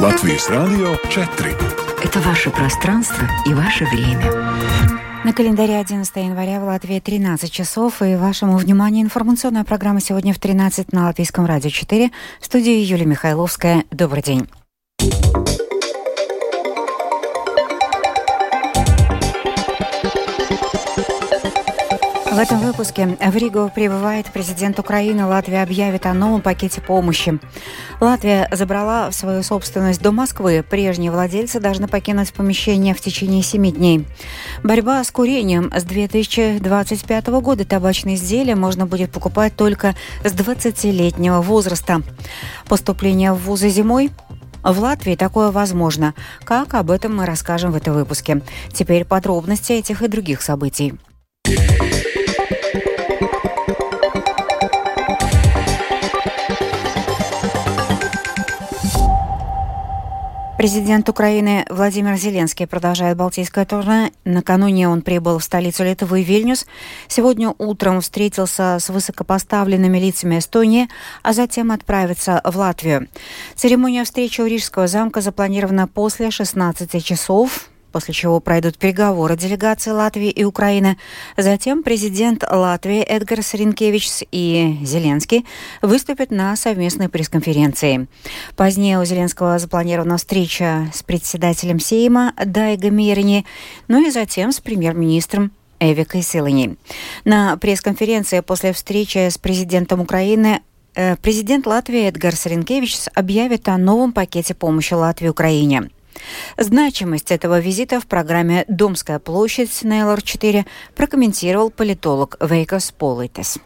Латвийс Радио 4. Это ваше пространство и ваше время. На календаре 11 января в Латвии 13 часов. И вашему вниманию информационная программа сегодня в 13 на Латвийском радио 4. В студии Юлия Михайловская. Добрый день. В этом выпуске в Ригу прибывает президент Украины. Латвия объявит о новом пакете помощи. Латвия забрала в свою собственность до Москвы. Прежние владельцы должны покинуть помещение в течение семи дней. Борьба с курением. С 2025 года табачные изделия можно будет покупать только с 20-летнего возраста. Поступление в вузы зимой в Латвии такое возможно. Как об этом мы расскажем в этом выпуске. Теперь подробности этих и других событий. Президент Украины Владимир Зеленский продолжает Балтийское турне. Накануне он прибыл в столицу Литвы Вильнюс. Сегодня утром встретился с высокопоставленными лицами Эстонии, а затем отправится в Латвию. Церемония встречи у Рижского замка запланирована после 16 часов после чего пройдут переговоры делегации Латвии и Украины. Затем президент Латвии Эдгар Саренкевич и Зеленский выступят на совместной пресс-конференции. Позднее у Зеленского запланирована встреча с председателем Сейма Дайго Мерини, ну и затем с премьер-министром Эвикой Силани. На пресс-конференции после встречи с президентом Украины э, президент Латвии Эдгар Саренкевич объявит о новом пакете помощи Латвии Украине. Значимость этого визита в программе «Домская площадь» на ЛР-4 прокомментировал политолог Вейкос Политес.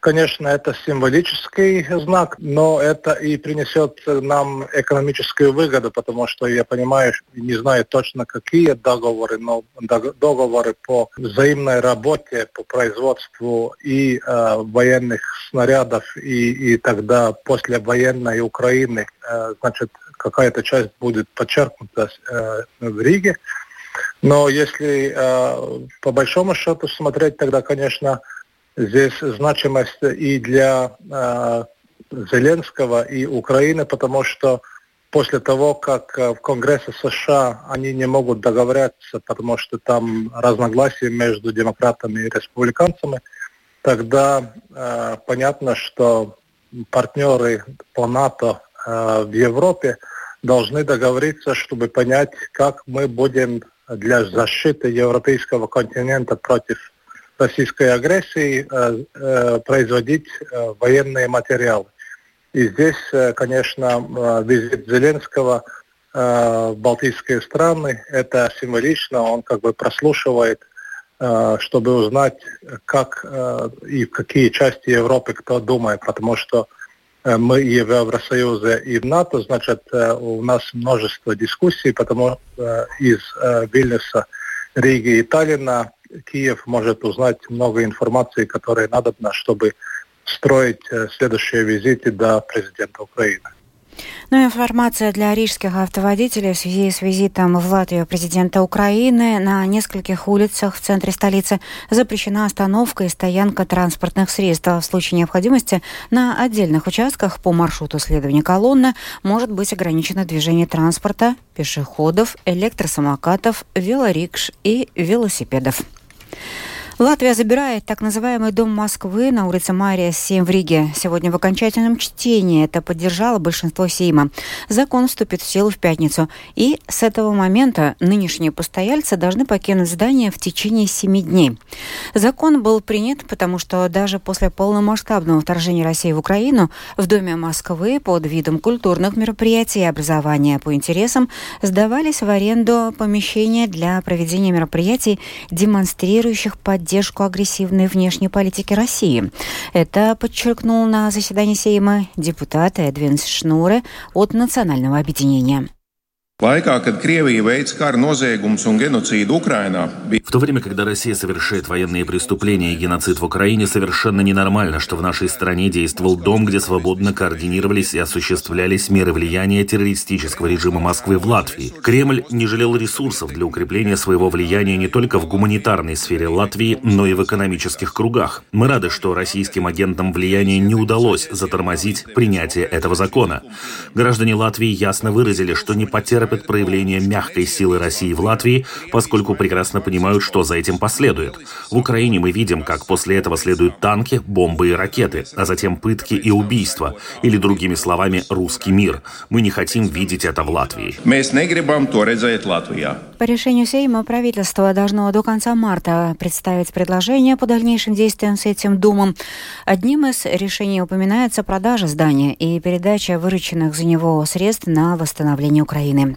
Конечно, это символический знак, но это и принесет нам экономическую выгоду, потому что я понимаю, не знаю точно какие договоры, но договоры по взаимной работе, по производству и э, военных снарядов, и, и тогда после военной Украины, э, значит, какая-то часть будет подчеркнута э, в Риге. Но если э, по большому счету смотреть, тогда, конечно, здесь значимость и для э, Зеленского, и Украины, потому что после того, как э, в Конгрессе США они не могут договориться, потому что там разногласия между демократами и республиканцами, тогда э, понятно, что партнеры по НАТО в Европе должны договориться, чтобы понять, как мы будем для защиты европейского континента против российской агрессии э, э, производить э, военные материалы. И здесь, э, конечно, э, визит Зеленского э, в Балтийские страны, это символично, он как бы прослушивает, э, чтобы узнать, как э, и в какие части Европы кто думает, потому что Э, мы и в Евросоюзе, и в НАТО, значит, э, у нас множество дискуссий, потому э, из Вильнюса, Риги и Таллина Киев может узнать много информации, которой надо, чтобы строить следующие визиты до президента Украины. Ну информация для рижских автоводителей в связи с визитом в Латвию президента Украины. На нескольких улицах в центре столицы запрещена остановка и стоянка транспортных средств. В случае необходимости на отдельных участках по маршруту следования колонны может быть ограничено движение транспорта, пешеходов, электросамокатов, велорикш и велосипедов. Латвия забирает так называемый Дом Москвы на улице Мария 7 в Риге. Сегодня в окончательном чтении это поддержало большинство Сейма. Закон вступит в силу в пятницу. И с этого момента нынешние постояльцы должны покинуть здание в течение семи дней. Закон был принят, потому что даже после полномасштабного вторжения России в Украину в Доме Москвы под видом культурных мероприятий и образования по интересам сдавались в аренду помещения для проведения мероприятий, демонстрирующих поддержку поддержку агрессивной внешней политики России. Это подчеркнул на заседании Сейма депутат Эдвин Шнуре от Национального объединения. В то время, когда Россия совершает военные преступления и геноцид в Украине, совершенно ненормально, что в нашей стране действовал дом, где свободно координировались и осуществлялись меры влияния террористического режима Москвы в Латвии. Кремль не жалел ресурсов для укрепления своего влияния не только в гуманитарной сфере Латвии, но и в экономических кругах. Мы рады, что российским агентам влияния не удалось затормозить принятие этого закона. Граждане Латвии ясно выразили, что не потерпят проявления мягкой силы России в Латвии, поскольку прекрасно понимают, что за этим последует. В Украине мы видим, как после этого следуют танки, бомбы и ракеты, а затем пытки и убийства, или другими словами, русский мир. Мы не хотим видеть это в Латвии. По решению Сейма правительство должно до конца марта представить предложение по дальнейшим действиям с этим домом. Одним из решений упоминается продажа здания и передача вырученных за него средств на восстановление Украины.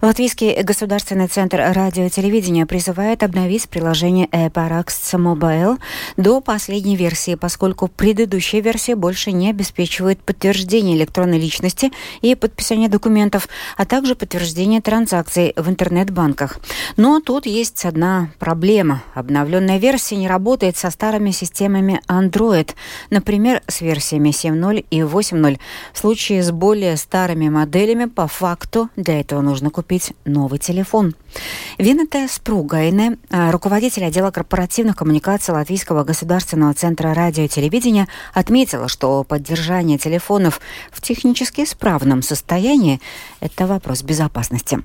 Латвийский государственный центр радио и телевидения призывает обновить приложение e-Parax Mobile до последней версии, поскольку предыдущая версия больше не обеспечивает подтверждение электронной личности и подписание документов, а также подтверждение транзакций в интернет-банках. Но тут есть одна проблема. Обновленная версия не работает со старыми системами Android, например, с версиями 7.0 и 8.0. В случае с более старыми моделями по факту для этого нужно купить купить новый телефон. Винете Спругайне, э, руководитель отдела корпоративных коммуникаций Латвийского государственного центра радио и телевидения, отметила, что поддержание телефонов в технически исправном состоянии – это вопрос безопасности.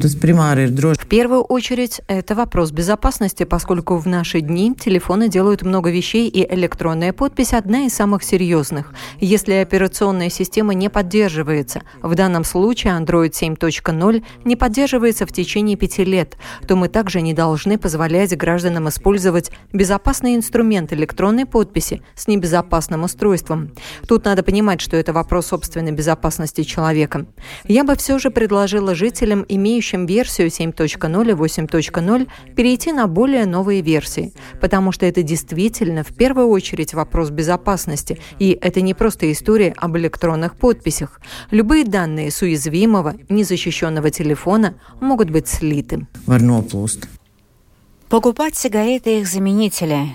В первую очередь, это вопрос безопасности, поскольку в наши дни телефоны делают много вещей, и электронная подпись – одна из самых серьезных. Если операционная система не поддерживается, в данном случае Android 7.0 не поддерживается в течение пяти лет, то мы также не должны позволять гражданам использовать безопасный инструмент электронной подписи с небезопасным устройством. Тут надо понимать, что это вопрос собственной безопасности человека. Я бы все же предложила жителям, имеющим имеющим версию 7.0 и 8.0 перейти на более новые версии, потому что это действительно в первую очередь вопрос безопасности, и это не просто история об электронных подписях. Любые данные с уязвимого, незащищенного телефона могут быть слиты. Покупать сигареты и их заменители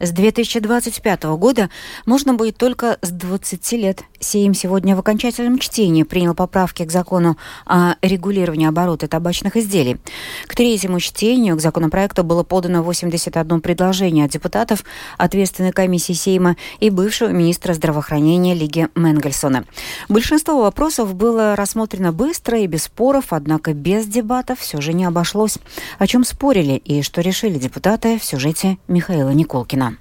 с 2025 года можно будет только с 20 лет. Сейм сегодня в окончательном чтении принял поправки к закону о регулировании оборота табачных изделий. К третьему чтению к законопроекту было подано 81 предложение от депутатов ответственной комиссии Сейма и бывшего министра здравоохранения Лиги Менгельсона. Большинство вопросов было рассмотрено быстро и без споров, однако без дебатов все же не обошлось. О чем спорили и что решили депутаты в сюжете Михаила Николкина.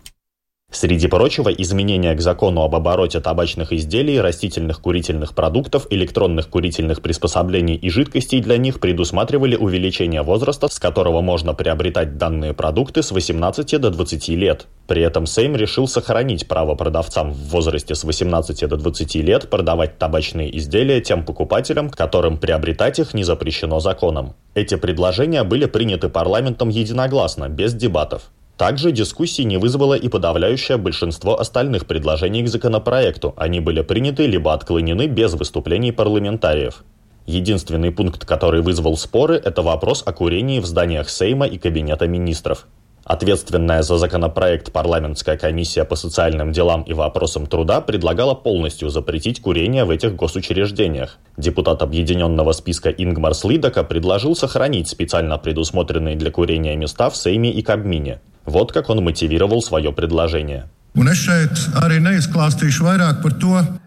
Среди прочего, изменения к закону об обороте табачных изделий, растительных курительных продуктов, электронных курительных приспособлений и жидкостей для них предусматривали увеличение возраста, с которого можно приобретать данные продукты с 18 до 20 лет. При этом Сейм решил сохранить право продавцам в возрасте с 18 до 20 лет продавать табачные изделия тем покупателям, которым приобретать их не запрещено законом. Эти предложения были приняты парламентом единогласно, без дебатов. Также дискуссии не вызвало и подавляющее большинство остальных предложений к законопроекту. Они были приняты либо отклонены без выступлений парламентариев. Единственный пункт, который вызвал споры, это вопрос о курении в зданиях Сейма и Кабинета министров. Ответственная за законопроект парламентская комиссия по социальным делам и вопросам труда предлагала полностью запретить курение в этих госучреждениях. Депутат объединенного списка Ингмар Слидака предложил сохранить специально предусмотренные для курения места в Сейме и Кабмине. Вот как он мотивировал свое предложение.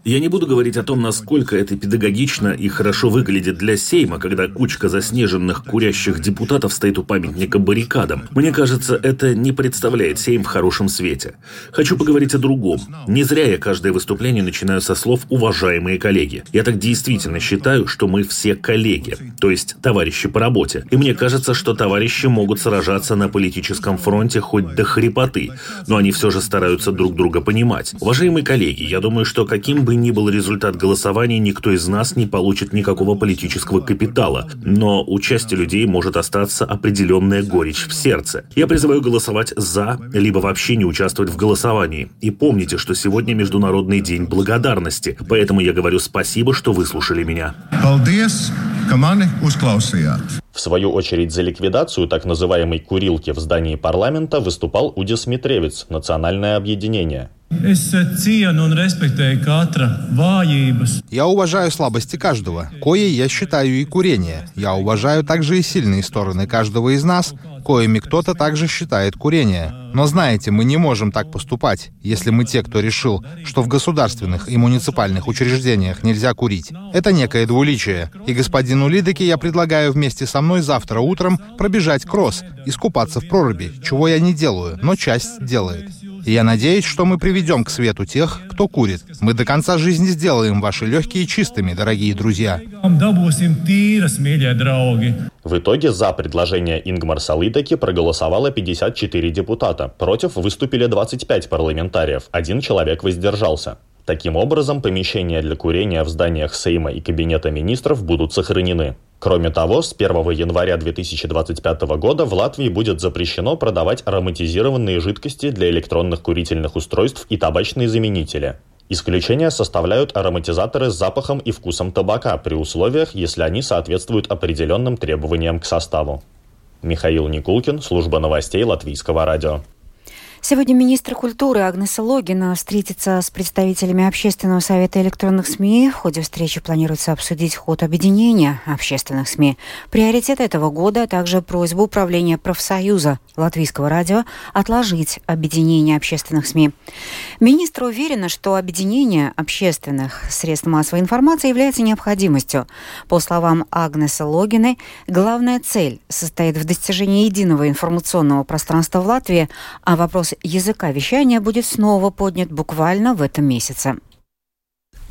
Я не буду говорить о том, насколько это педагогично и хорошо выглядит для Сейма, когда кучка заснеженных курящих депутатов стоит у памятника баррикадам. Мне кажется, это не представляет Сейм в хорошем свете. Хочу поговорить о другом. Не зря я каждое выступление начинаю со слов «уважаемые коллеги». Я так действительно считаю, что мы все коллеги, то есть товарищи по работе. И мне кажется, что товарищи могут сражаться на политическом фронте хоть до хрипоты, но они все же стараются друг друга понимать. Уважаемые коллеги, я думаю, что каким бы ни был результат голосования, никто из нас не получит никакого политического капитала, но у части людей может остаться определенная горечь в сердце. Я призываю голосовать «за», либо вообще не участвовать в голосовании. И помните, что сегодня Международный день благодарности, поэтому я говорю спасибо, что выслушали меня. Paldies! В свою очередь за ликвидацию так называемой «курилки» в здании парламента выступал Удис Митревец, Национальное объединение. Я уважаю слабости каждого, кое я считаю и курение. Я уважаю также и сильные стороны каждого из нас, коими кто-то также считает курение. Но знаете, мы не можем так поступать, если мы те, кто решил, что в государственных и муниципальных учреждениях нельзя курить. Это некое двуличие. И господину Лидеке я предлагаю вместе со мной завтра утром пробежать кросс, искупаться в проруби, чего я не делаю, но часть делает. И я надеюсь, что мы приведем к свету тех, кто курит. Мы до конца жизни сделаем ваши легкие чистыми, дорогие друзья. В итоге за предложение Ингмар Салыдаки проголосовало 54 депутата. Против выступили 25 парламентариев. Один человек воздержался. Таким образом, помещения для курения в зданиях Сейма и Кабинета министров будут сохранены. Кроме того, с 1 января 2025 года в Латвии будет запрещено продавать ароматизированные жидкости для электронных курительных устройств и табачные заменители. Исключение составляют ароматизаторы с запахом и вкусом табака при условиях, если они соответствуют определенным требованиям к составу. Михаил Никулкин, служба новостей Латвийского радио. Сегодня министр культуры Агнеса Логина встретится с представителями Общественного совета электронных СМИ. В ходе встречи планируется обсудить ход объединения общественных СМИ. Приоритет этого года, а также просьбу управления профсоюза Латвийского радио отложить объединение общественных СМИ. Министр уверена, что объединение общественных средств массовой информации является необходимостью. По словам Агнеса Логиной, главная цель состоит в достижении единого информационного пространства в Латвии, а вопрос языка вещания будет снова поднят буквально в этом месяце.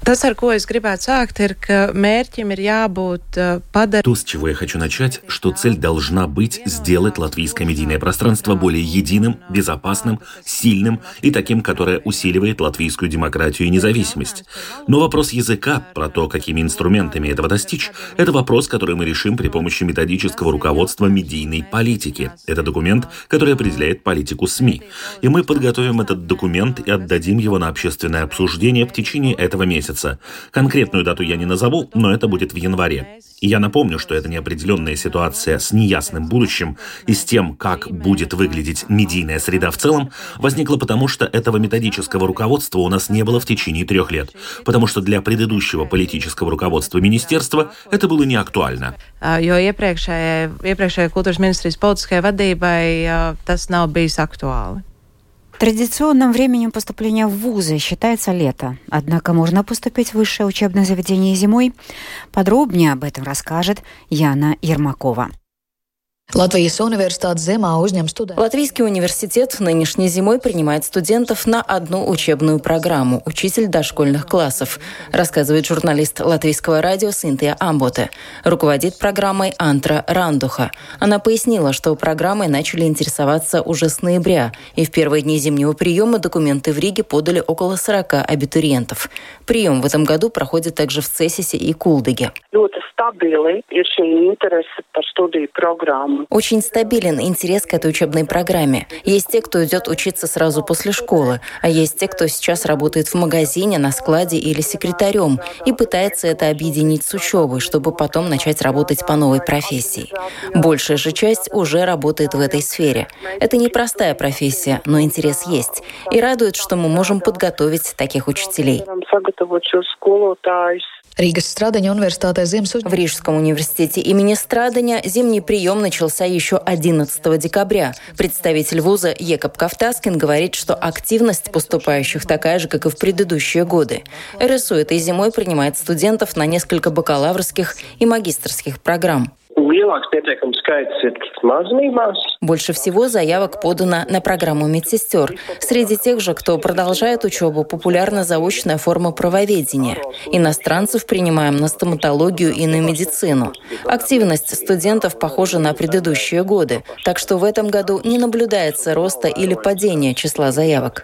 Tas, ar ko es gribētu sākt, ir, ka mērķim ir jābūt padarīt. То, с чего я хочу начать, что цель должна быть сделать латвийское медийное пространство более единым, безопасным, сильным и таким, которое усиливает латвийскую демократию и независимость. Но вопрос языка, про то, какими инструментами этого достичь, это вопрос, который мы решим при помощи методического руководства медийной политики. Это документ, который определяет политику СМИ. И мы подготовим этот документ и отдадим его на общественное обсуждение в течение этого месяца месяца. Конкретную дату я не назову, но это будет в январе. И я напомню, что эта неопределенная ситуация с неясным будущим и с тем, как будет выглядеть медийная среда в целом, возникла потому, что этого методического руководства у нас не было в течение трех лет. Потому что для предыдущего политического руководства министерства это было не актуально. Jo iepriekšējai, iepriekšējai kultūras ministrijas politiskajai vadībai tas nav bijis aktuāli. Традиционным временем поступления в вузы считается лето. Однако можно поступить в высшее учебное заведение зимой. Подробнее об этом расскажет Яна Ермакова. Латвийский университет нынешней зимой принимает студентов на одну учебную программу «Учитель дошкольных классов», рассказывает журналист латвийского радио Синтия Амботе. Руководит программой Антра Рандуха. Она пояснила, что программой начали интересоваться уже с ноября, и в первые дни зимнего приема документы в Риге подали около 40 абитуриентов. Прием в этом году проходит также в Цесисе и Кулдыге. Очень стабилен интерес к этой учебной программе. Есть те, кто идет учиться сразу после школы, а есть те, кто сейчас работает в магазине, на складе или секретарем и пытается это объединить с учебой, чтобы потом начать работать по новой профессии. Большая же часть уже работает в этой сфере. Это непростая профессия, но интерес есть. И радует, что мы можем подготовить таких учителей. В Рижском университете имени Страданя зимний прием начался еще 11 декабря. Представитель вуза Екоб Кавтаскин говорит, что активность поступающих такая же, как и в предыдущие годы. РСУ этой зимой принимает студентов на несколько бакалаврских и магистрских программ. Больше всего заявок подано на программу медсестер. Среди тех же, кто продолжает учебу, популярна заочная форма правоведения. Иностранцев принимаем на стоматологию и на медицину. Активность студентов похожа на предыдущие годы, так что в этом году не наблюдается роста или падения числа заявок.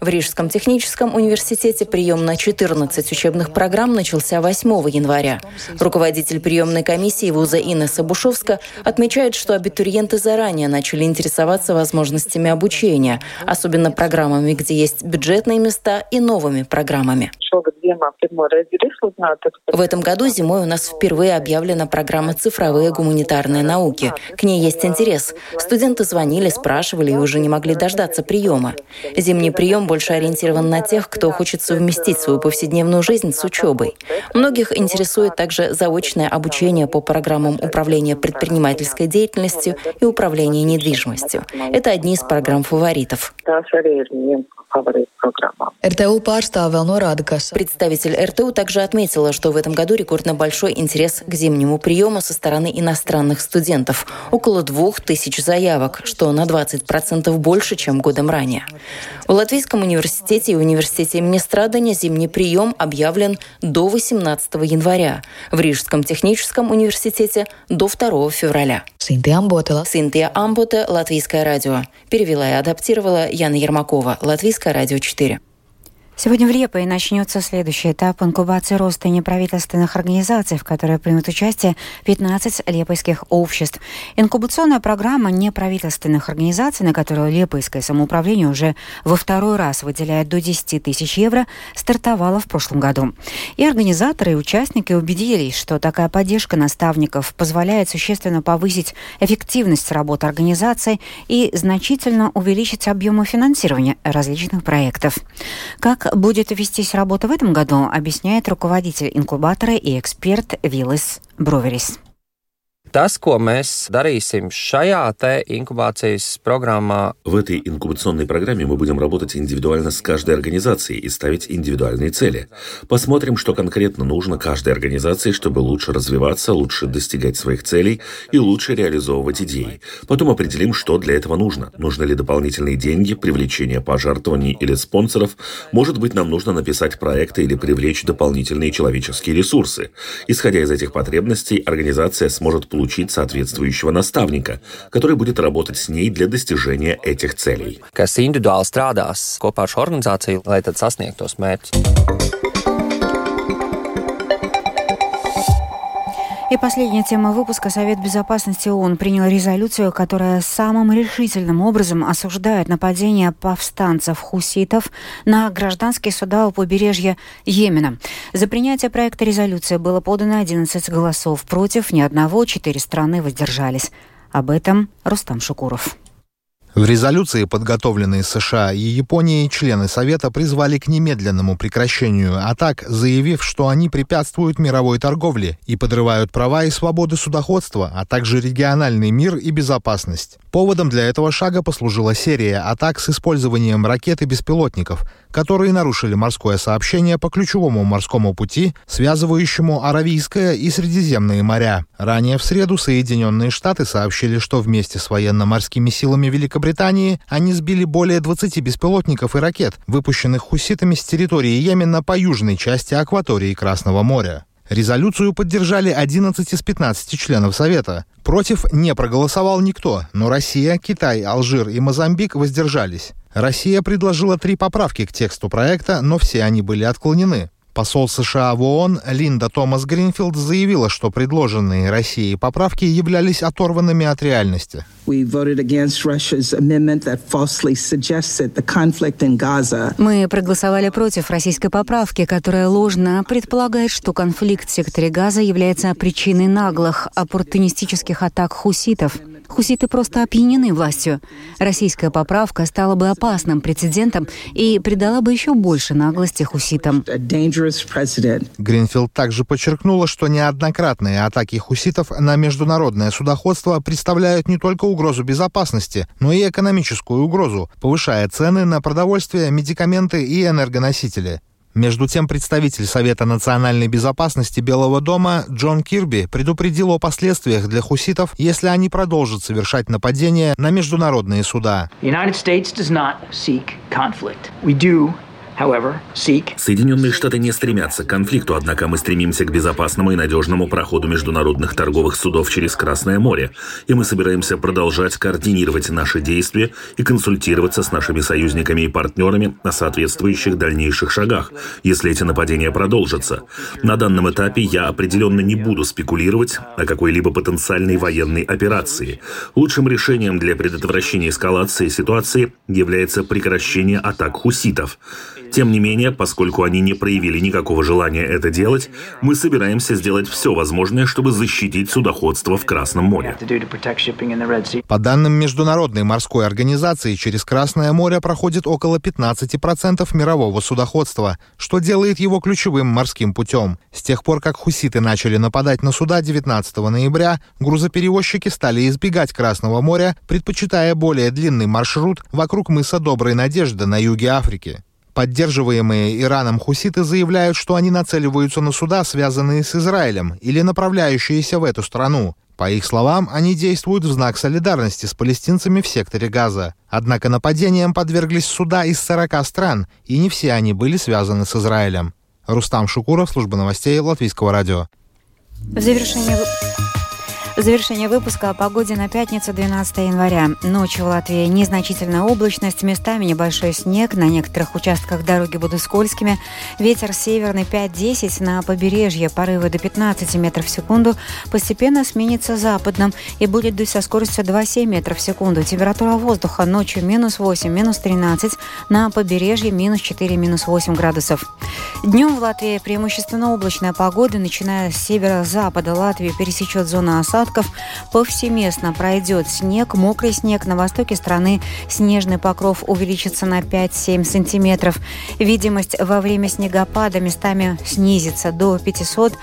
В Рижском техническом университете прием на 14 учебных программ начался 8 января. Руководитель приемной комиссии вуза Инесса Бушовска отмечает, что абитуриенты заранее начали интересоваться возможностями обучения, особенно программами, где есть бюджетные места и новыми программами. В этом году зимой у нас впервые объявлена программа «Цифровые гуманитарные науки». К ней есть интерес. Студенты звонили, спрашивали и уже не могли дождаться приема. Зимний прием больше ориентирован на тех, кто хочет совместить свою повседневную жизнь с учебой. Многих интересует также заочное обучение по программам управления предпринимательской деятельностью и управления недвижимостью. Это одни из программ фаворитов. РТУ pārstāve vēl norāda, ka... Представитель РТУ также отметила, что в этом году рекордно большой интерес к зимнему приему со стороны иностранных студентов. Около двух тысяч заявок, что на 20% больше, чем годом ранее. В Латвийском университете и университете имени Страдания зимний прием объявлен до 18 января. В Рижском техническом университете до 2 февраля. Синтия Амботе. Синтия Амботе, Латвийское радио. Перевела и адаптировала Яна Ермакова, Латвийское радио 4. Сегодня в Лепое начнется следующий этап инкубации роста неправительственных организаций, в которой примут участие 15 лепойских обществ. Инкубационная программа неправительственных организаций, на которую Лепойское самоуправление уже во второй раз выделяет до 10 тысяч евро, стартовала в прошлом году. И организаторы и участники убедились, что такая поддержка наставников позволяет существенно повысить эффективность работы организаций и значительно увеличить объемы финансирования различных проектов. Как как будет вестись работа в этом году, объясняет руководитель инкубатора и эксперт Виллис Броверис. Tas, ko mēs darīsim te инкубации программа. В этой инкубационной программе мы будем работать индивидуально с каждой организацией и ставить индивидуальные цели. Посмотрим, что конкретно нужно каждой организации, чтобы лучше развиваться, лучше достигать своих целей и лучше реализовывать идеи. Потом определим, что для этого нужно. Нужны ли дополнительные деньги, привлечение пожертвований или спонсоров. Может быть, нам нужно написать проекты или привлечь дополнительные человеческие ресурсы. Исходя из этих потребностей, организация сможет получить получить соответствующего наставника, который будет работать с ней для достижения этих целей. Kas individuāli strādās kopā ar šo organizāciju, lai tad. И последняя тема выпуска. Совет Безопасности ООН принял резолюцию, которая самым решительным образом осуждает нападение повстанцев хуситов на гражданские суда у побережья Йемена. За принятие проекта резолюции было подано 11 голосов против, ни одного, четыре страны воздержались. Об этом Рустам Шукуров. В резолюции, подготовленной США и Японией, члены Совета призвали к немедленному прекращению атак, заявив, что они препятствуют мировой торговле и подрывают права и свободы судоходства, а также региональный мир и безопасность. Поводом для этого шага послужила серия атак с использованием ракет и беспилотников, которые нарушили морское сообщение по ключевому морскому пути, связывающему Аравийское и Средиземные моря. Ранее в среду Соединенные Штаты сообщили, что вместе с военно-морскими силами Великобритании они сбили более 20 беспилотников и ракет, выпущенных хуситами с территории Йемена по южной части акватории Красного моря. Резолюцию поддержали 11 из 15 членов Совета. Против не проголосовал никто, но Россия, Китай, Алжир и Мозамбик воздержались. Россия предложила три поправки к тексту проекта, но все они были отклонены. Посол США в ООН Линда Томас Гринфилд заявила, что предложенные Россией поправки являлись оторванными от реальности. Мы проголосовали против российской поправки, которая ложно предполагает, что конфликт в секторе Газа является причиной наглых оппортунистических атак хуситов – Хуситы просто опьянены властью. Российская поправка стала бы опасным прецедентом и придала бы еще больше наглости хуситам. Гринфилд также подчеркнула, что неоднократные атаки хуситов на международное судоходство представляют не только угрозу безопасности, но и экономическую угрозу, повышая цены на продовольствие, медикаменты и энергоносители. Между тем, представитель Совета национальной безопасности Белого дома Джон Кирби предупредил о последствиях для хуситов, если они продолжат совершать нападения на международные суда. Соединенные Штаты не стремятся к конфликту, однако мы стремимся к безопасному и надежному проходу международных торговых судов через Красное море, и мы собираемся продолжать координировать наши действия и консультироваться с нашими союзниками и партнерами о соответствующих дальнейших шагах, если эти нападения продолжатся. На данном этапе я определенно не буду спекулировать о какой-либо потенциальной военной операции. Лучшим решением для предотвращения эскалации ситуации является прекращение атак хуситов. Тем не менее, поскольку они не проявили никакого желания это делать, мы собираемся сделать все возможное, чтобы защитить судоходство в Красном море. По данным Международной морской организации, через Красное море проходит около 15% мирового судоходства, что делает его ключевым морским путем. С тех пор, как хуситы начали нападать на суда 19 ноября, грузоперевозчики стали избегать Красного моря, предпочитая более длинный маршрут вокруг мыса Доброй Надежды на юге Африки. Поддерживаемые Ираном хуситы заявляют, что они нацеливаются на суда, связанные с Израилем или направляющиеся в эту страну. По их словам, они действуют в знак солидарности с палестинцами в секторе Газа. Однако нападениям подверглись суда из 40 стран, и не все они были связаны с Израилем. Рустам Шукуров, служба новостей Латвийского радио. В завершение Завершение выпуска о погоде на пятницу 12 января. Ночью в Латвии незначительная облачность, местами небольшой снег, на некоторых участках дороги будут скользкими. Ветер северный 5-10, на побережье порывы до 15 метров в секунду, постепенно сменится западным и будет дуть со скоростью 2,7 метров в секунду. Температура воздуха ночью минус 8, минус 13, на побережье минус 4, минус 8 градусов. Днем в Латвии преимущественно облачная погода, начиная с северо-запада Латвии пересечет зона осадков, осадков. Повсеместно пройдет снег, мокрый снег. На востоке страны снежный покров увеличится на 5-7 сантиметров. Видимость во время снегопада местами снизится до 500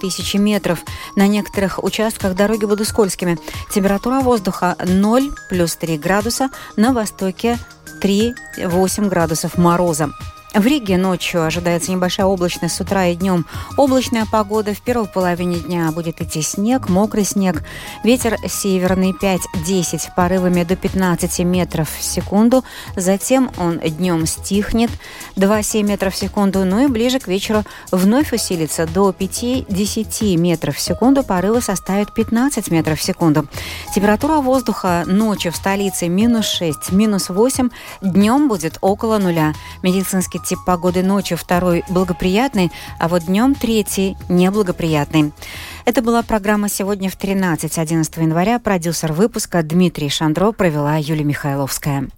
тысячи метров. На некоторых участках дороги будут скользкими. Температура воздуха 0 плюс 3 градуса. На востоке 3-8 градусов мороза. В Риге ночью ожидается небольшая облачность с утра и днем. Облачная погода. В первой половине дня будет идти снег, мокрый снег. Ветер северный 5-10, порывами до 15 метров в секунду. Затем он днем стихнет 2-7 метров в секунду. Ну и ближе к вечеру вновь усилится до 5-10 метров в секунду. Порывы составят 15 метров в секунду. Температура воздуха ночью в столице минус 6, минус 8. Днем будет около нуля. Медицинский тип погоды ночью второй благоприятный, а вот днем третий неблагоприятный. Это была программа «Сегодня в 13 11 января». Продюсер выпуска Дмитрий Шандро провела Юлия Михайловская.